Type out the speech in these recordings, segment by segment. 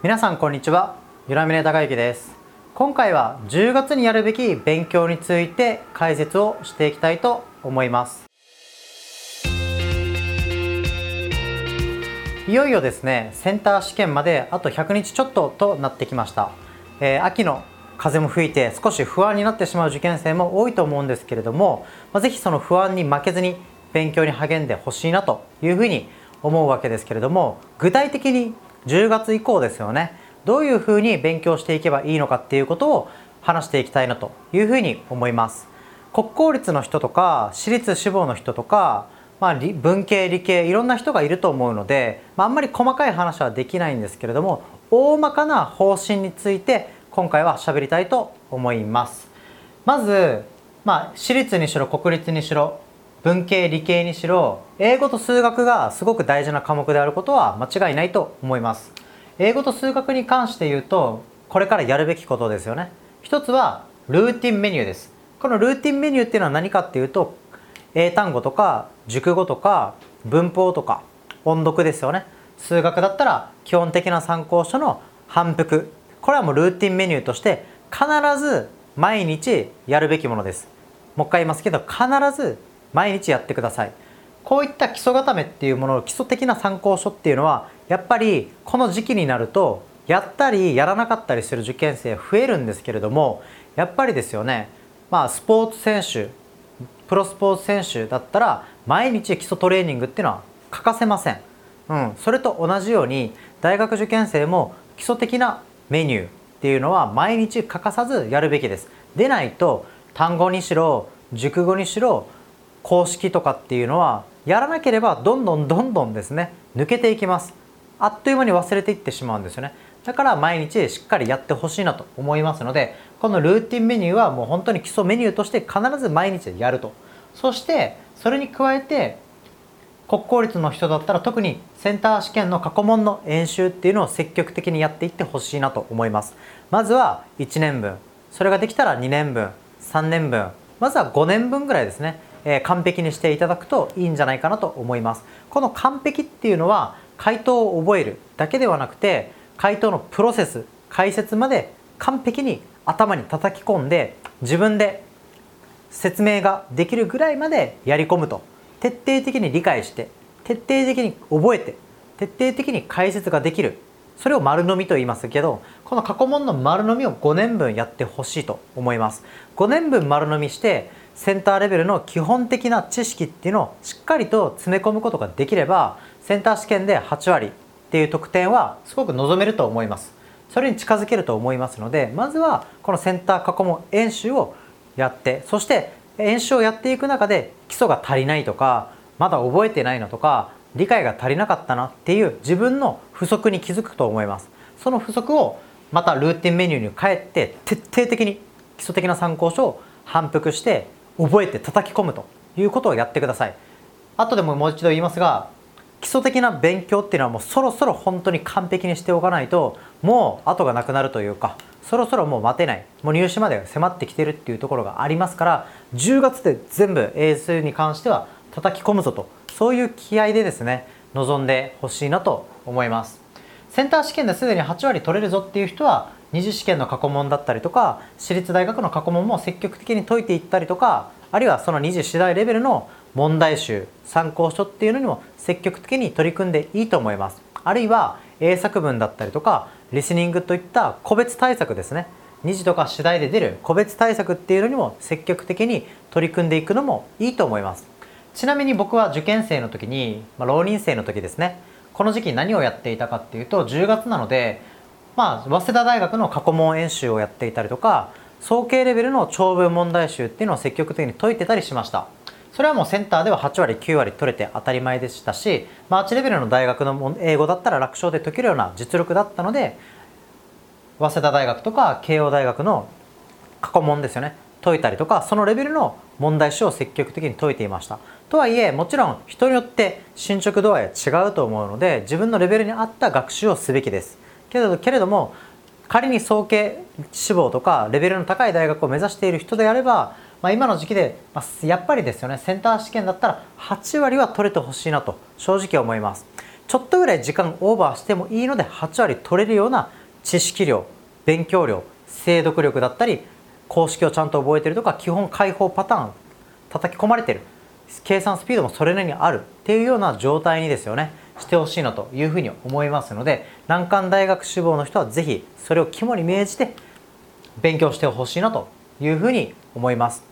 皆さんこんにちは。ゆらみね高之です。今回は10月にやるべき勉強について解説をしていきたいと思います。いよいよですねセンター試験まであと100日ちょっととなってきました、えー、秋の風も吹いて少し不安になってしまう受験生も多いと思うんですけれども、まあ、ぜひその不安に負けずに勉強に励んでほしいなというふうに思うわけですけれども具体的に10月以降ですよね。どういうふうに勉強していけばいいのかっていうことを話していきたいなというふうに思います。国公立の人とか私立志望の人とか、まあ、文系理系いろんな人がいると思うので、まあ、あんまり細かい話はできないんですけれども大まかな方針について今回は喋りたいと思います。まず、まあ、私立にしろ国立にしろ文系理系にしろ英語と数学がすごく大事な科目であることは間違いないと思います。英語と数学に関して言うとこれからやるべきことですよね。一つはルーティンメニューです。このルーティンメニューっていうのは何かっていうと英単語とか熟語とか文法とか音読ですよね。数学だったら基本的な参考書の反復。これはもうルーティンメニューとして必ず毎日やるべきものです。もう一回言いますけど必ず毎日やってください。こういった基礎固めっていうもの基礎的な参考書っていうのはやっぱりこの時期になるとやったりやらなかったりする受験生増えるんですけれどもやっぱりですよね。まあスポーツ選手プロスポーツ選手だったら毎日基礎トレーニングっていうのは欠かせません、うん、それと同じように大学受験生も基礎的なメニューっていうのは毎日欠かさずやるべきです。でないと単語にしろ熟語にしろ公式とかっていうのはやらなければどんどんどんどんですね抜けていきます。あっという間に忘れていってしまうんですよね。だから毎日しっかりやってほしいなと思いますのでこのルーティンメニューはもう本当に基礎メニューとして必ず毎日やると。そしてそれに加えて国公立の人だったら特にセンター試験の過去問の演習っていうのを積極的にやっていってほしいなと思います。まずは1年分。それができたら2年分。3年分。まずは5年分ぐらいですね。え完璧にしていただくといいんじゃないかなと思います。この完璧っていうのは回答を覚えるだけではなくて回答のプロセス解説まで完璧に頭に叩き込んで自分で説明ができるぐらいまでやり込むと。徹底的に理解して徹底的に覚えて徹底的に解説ができる。それを丸飲みと言いますけどこの過去問の丸飲みを5年分やってほしいと思います。5年分丸飲みしてセンターレベルの基本的な知識っていうのをしっかりと詰め込むことができればセンター試験で8割っていう得点はすごく望めると思います。それに近づけると思いますのでまずはこのセンター過去問演習をやってそして演習をやっていく中で基礎が足りないとかまだ覚えてないのとか理解が足りなかったなっていう自分の不足に気づくと思います。その不足をまたルーティンメニューに変えて徹底的に基礎的な参考書を反復して覚えて叩き込むということをやってください。後でももう一度言いますが基礎的な勉強っていうのはもうそろそろ本当に完璧にしておかないともう後がなくなるというかそろそろもう待てない。もう入試まで迫ってきてるっていうところがありますから10月で全部英数に関しては叩き込むぞとそういう気合でですね臨んでほしいなと思います。センター試験ですでに8割取れるぞっていう人は二次試験の過去問だったりとか私立大学の過去問も積極的に解いていったりとかあるいはその二次次第レベルの問題集参考書っていうのにも積極的に取り組んでいいと思います。あるいは英作文だったりとかリスニングといった個別対策ですね。二次とか次第で出る個別対策っていうのにも積極的に取り組んでいくのもいいと思います。ちなみに僕は受験生の時に、まあ、浪人生の時ですね。この時期何をやっていたかっていうと10月なのでまあ、早稲田大学の過去問演習をやっていたりとか総計レベルの長文問題集っていうのを積極的に解いてたりしました。それはもうセンターでは8割9割取れて当たり前でしたしマーチレベルの大学の英語だったら楽勝で解けるような実力だったので早稲田大学とか慶応大学の過去問ですよね。解いたりとかそのレベルの問題集を積極的に解いていました。とはいえもちろん人によって進捗度合いは違うと思うので自分のレベルに合った学習をすべきです。けれどけれども仮に早慶志望とかレベルの高い大学を目指している人であれば、まあ、今の時期で、まあ、やっぱりですよねセンター試験だったら8割は取れてほしいなと正直思います。ちょっとぐらい時間オーバーしてもいいので8割取れるような知識量勉強量精読力だったり公式をちゃんと覚えてるとか基本解放パターン叩き込まれてる。計算スピードもそれなりにあるっていうような状態にですよねしてほしいなというふうに思いますので難関大学志望の人は是非それを肝に銘じて勉強してほしいなというふうに思います。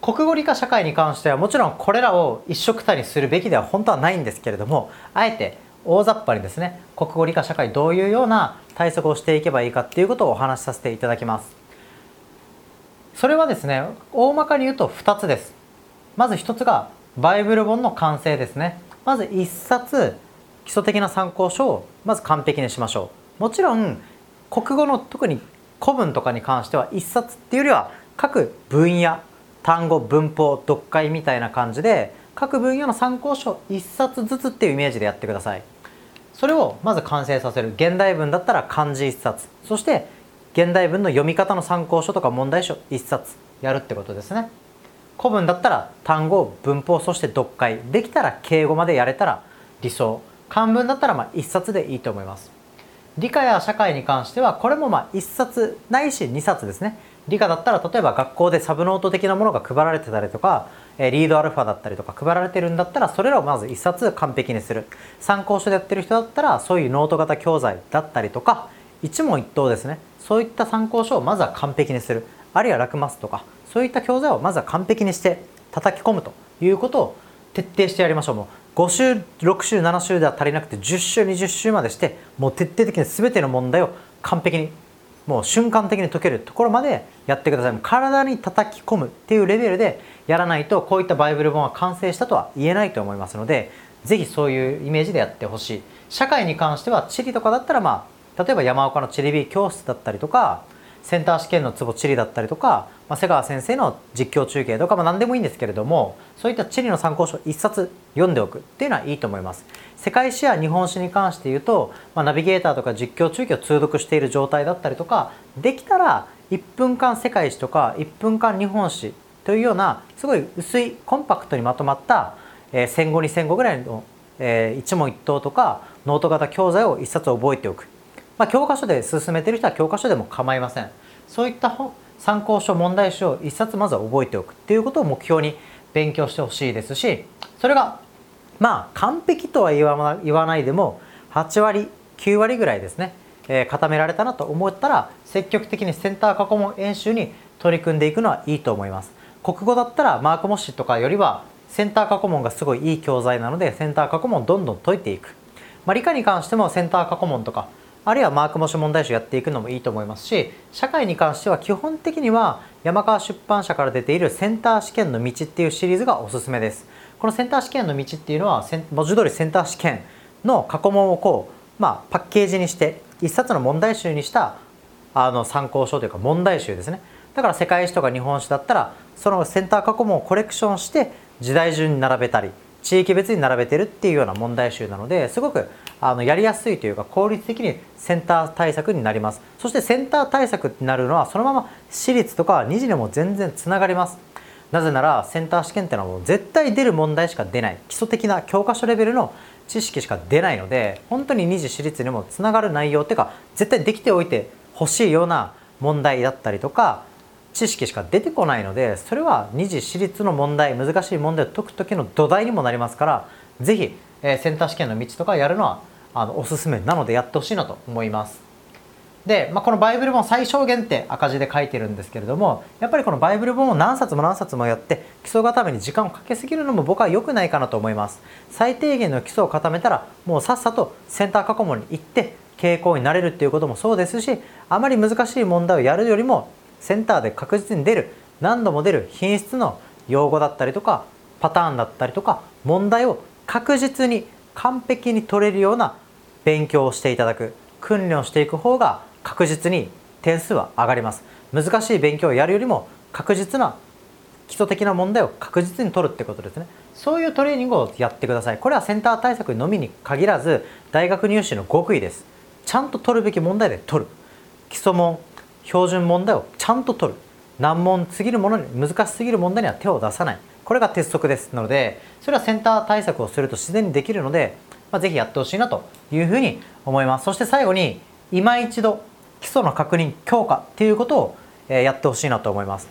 国語理科社会に関してはもちろんこれらを一緒くたにするべきでは本当はないんですけれどもあえて大雑把にですね国語理科社会どういうような対策をしていけばいいかっていうことをお話しさせていただきます。それはですね大まかに言うと2つです。まず1つがバイブル本の完成ですね。まず1冊基礎的な参考書をまず完璧にしましょう。もちろん国語の特に古文とかに関しては1冊っていうよりは各分野単語文法読解みたいな感じで各分野の参考書1冊ずつっていうイメージでやってください。それをまず完成させる。現代文だったら漢字1冊。そして現代文の読み方の参考書とか問題書1冊やるってことですね。古文だったら単語文法そして読解できたら敬語までやれたら理想漢文だったらまあ1冊でいいと思います。理科や社会に関してはこれもまあ1冊ないし2冊ですね。理科だったら例えば学校でサブノート的なものが配られてたりとかリードアルファだったりとか配られてるんだったらそれらをまず1冊完璧にする。参考書でやってる人だったらそういうノート型教材だったりとか一問一答ですね。そういった参考書をまずは完璧にする。あるいは楽マスとかそういった教材をまずは完璧にして叩き込むということを徹底してやりましょう。もう5週6週7週では足りなくて10週20週までしてもう徹底的に全ての問題を完璧にもう瞬間的に解けるところまでやってください。体に叩き込むっていうレベルでやらないとこういったバイブル本は完成したとは言えないと思いますので是非そういうイメージでやってほしい。社会に関しては地理とかだったらまあ例えば山岡の地理美教室だったりとかセンター試験のツボ地理だったりとか、まあ、瀬川先生の実況中継とか、まあ、何でもいいんですけれどもそういった地理の参考書1冊読んでおくっていうのはいいと思います。世界史や日本史に関して言うと、まあ、ナビゲーターとか実況中継を通読している状態だったりとかできたら1分間世界史とか1分間日本史というようなすごい薄いコンパクトにまとまった、えー、戦後2000後ぐらいの、えー、一問一答とかノート型教材を1冊覚えておく。まあ、教科書で進めてる人は教科書でも構いません。そういった参考書問題集を1冊まずは覚えておくっていうことを目標に勉強してほしいですしそれがまあ完璧とは言わないでも8割9割ぐらいですね、えー、固められたなと思ったら積極的にセンター過去問演習に取り組んでいくのはいいと思います。国語だったらマーク模試とかよりはセンター過去問がすごいいい教材なのでセンター過去問どんどん解いていく、まあ、理科に関してもセンター過去問とかあるいはマーク模試問題集やっていくのもいいと思いますし社会に関しては基本的には山川出版社から出ているセンター試験の道っていうシリーズがおすすめです。このセンター試験の道っていうのは文字通りセンター試験の過去問をこう、まあ、パッケージにして一冊の問題集にしたあの参考書というか問題集ですね。だから世界史とか日本史だったらそのセンター過去問をコレクションして時代順に並べたり地域別に並べてるっていうような問題集なのですごくあのやりやすいというか効率的にセンター対策になります。そしてセンター対策になるのはそのまま私立とか二次でも全然つながります。なぜならセンター試験っていうのはもう絶対出る問題しか出ない。基礎的な教科書レベルの知識しか出ないので本当に二次私立にもつながる内容っていうか絶対できておいてほしいような問題だったりとか知識しか出てこないのでそれは二次私立の問題難しい問題を解く時の土台にもなりますから是非、えー、センター試験の道とかやるのはあのおすすめなのでやってほしいなと思います。で、まあ、このバイブル本最小限って赤字で書いてるんですけれどもやっぱりこのバイブル本を何冊も何冊もやって基礎固めに時間をかけすぎるのも僕は良くないかなと思います最低限の基礎を固めたらもうさっさとセンター過去問に行って傾向になれるっていうこともそうですしあまり難しい問題をやるよりもセンターで確実に出る何度も出る品質の用語だったりとかパターンだったりとか問題を確実に完璧に取れるような勉強をしていただく訓練をしていく方が確実に点数は上がります。難しい勉強をやるよりも確実な基礎的な問題を確実に取るってことですね。そういうトレーニングをやってください。これはセンター対策のみに限らず大学入試の極意です。ちゃんと取るべき問題で取る。基礎問標準問題をちゃんと取る。難問すぎるものに難しすぎる問題には手を出さない。これが鉄則ですのでそれはセンター対策をすると自然にできるのでまあ、ぜひやってほしいなというふうに思います。そして最後に今一度基礎の確認強化っていうことをやってほしいなと思います。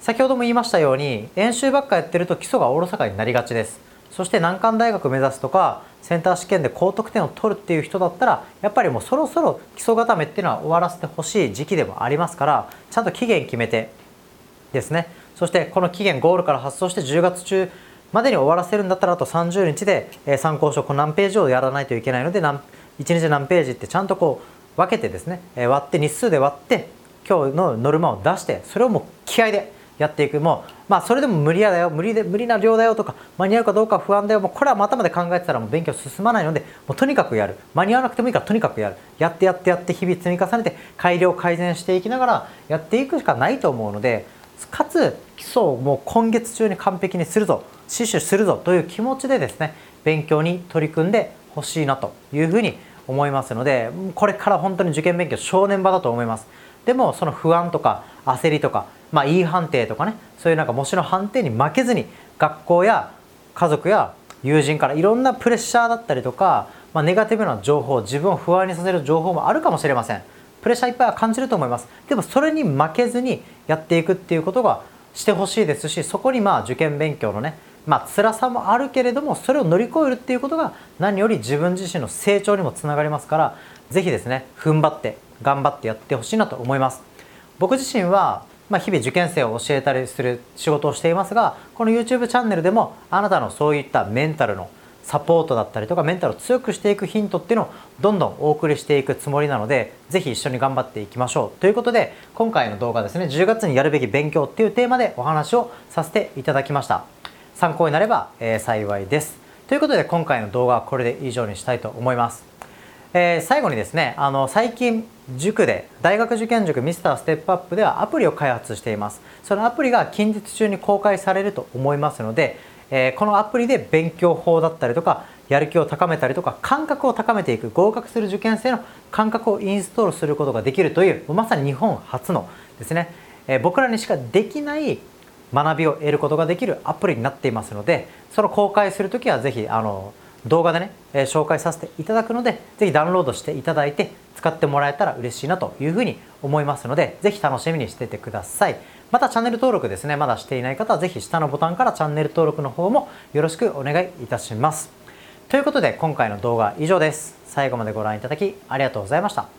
先ほども言いましたように演習ばっかやってると基礎がおろそかになりがちです。そして難関大学目指すとかセンター試験で高得点を取るっていう人だったらやっぱりもうそろそろ基礎固めっていうのは終わらせてほしい時期でもありますからちゃんと期限決めてですね。そしてこの期限ゴールから発送して10月中までに終わらせるんだったらあと30日で参考書この何ページをやらないといけないので1日何ページってちゃんとこう分けてですね割って日数で割って今日のノルマを出してそれをもう気合でやっていく。もうまあそれでも無理やだよ。無理で無理な量だよとか間に合うかどうか不安だよ。もうこれは頭で考えてたらもう勉強進まないのでもうとにかくやる。間に合わなくてもいいからとにかくやる。やってやってやって日々積み重ねて改良改善していきながらやっていくしかないと思うのでかつ基礎をもう今月中に完璧にするぞ。死守するぞ。という気持ちでですね勉強に取り組んでほしいなというふうに思いますのでこれから本当に受験勉強正念場だと思います。でもその不安とか焦りとかまあ、いい判定とかねそういうなんか模試の判定に負けずに学校や家族や友人からいろんなプレッシャーだったりとか、まあ、ネガティブな情報自分を不安にさせる情報もあるかもしれません。プレッシャーいっぱいは感じると思います。でもそれに負けずにやっていくっていうことがしてほしいですしそこにまあ受験勉強のねまあ辛さもあるけれどもそれを乗り越えるっていうことが何より自分自身の成長にもつながりますから是非ですね踏ん張って頑張ってやってほしいなと思います。僕自身はまあ、日々受験生を教えたりする仕事をしていますがこの YouTube チャンネルでもあなたのそういったメンタルのサポートだったりとかメンタルを強くしていくヒントっていうのをどんどんお送りしていくつもりなのでぜひ一緒に頑張っていきましょう。ということで今回の動画ですね10月にやるべき勉強っていうテーマでお話をさせていただきました。参考になれば、えー、幸いです。ということで今回の動画はこれで以上にしたいと思います。えー、最後にですねあの最近塾で大学受験塾ミスターステップアップではアプリを開発しています。そのアプリが近日中に公開されると思いますので、えー、このアプリで勉強法だったりとかやる気を高めたりとか感覚を高めていく合格する受験生の感覚をインストールすることができるというまさに日本初のですね、えー、僕らにしかできない学びを得ることができるアプリになっていますのでその公開するときはぜひあの動画でね、え紹介させていただくので、ぜひダウンロードしていただいて、使ってもらえたら嬉しいなというふうに思いますので、ぜひ楽しみにしててください。またチャンネル登録ですね、まだしていない方はぜひ下のボタンからチャンネル登録の方もよろしくお願いいたします。ということで今回の動画は以上です。最後までご覧いただきありがとうございました。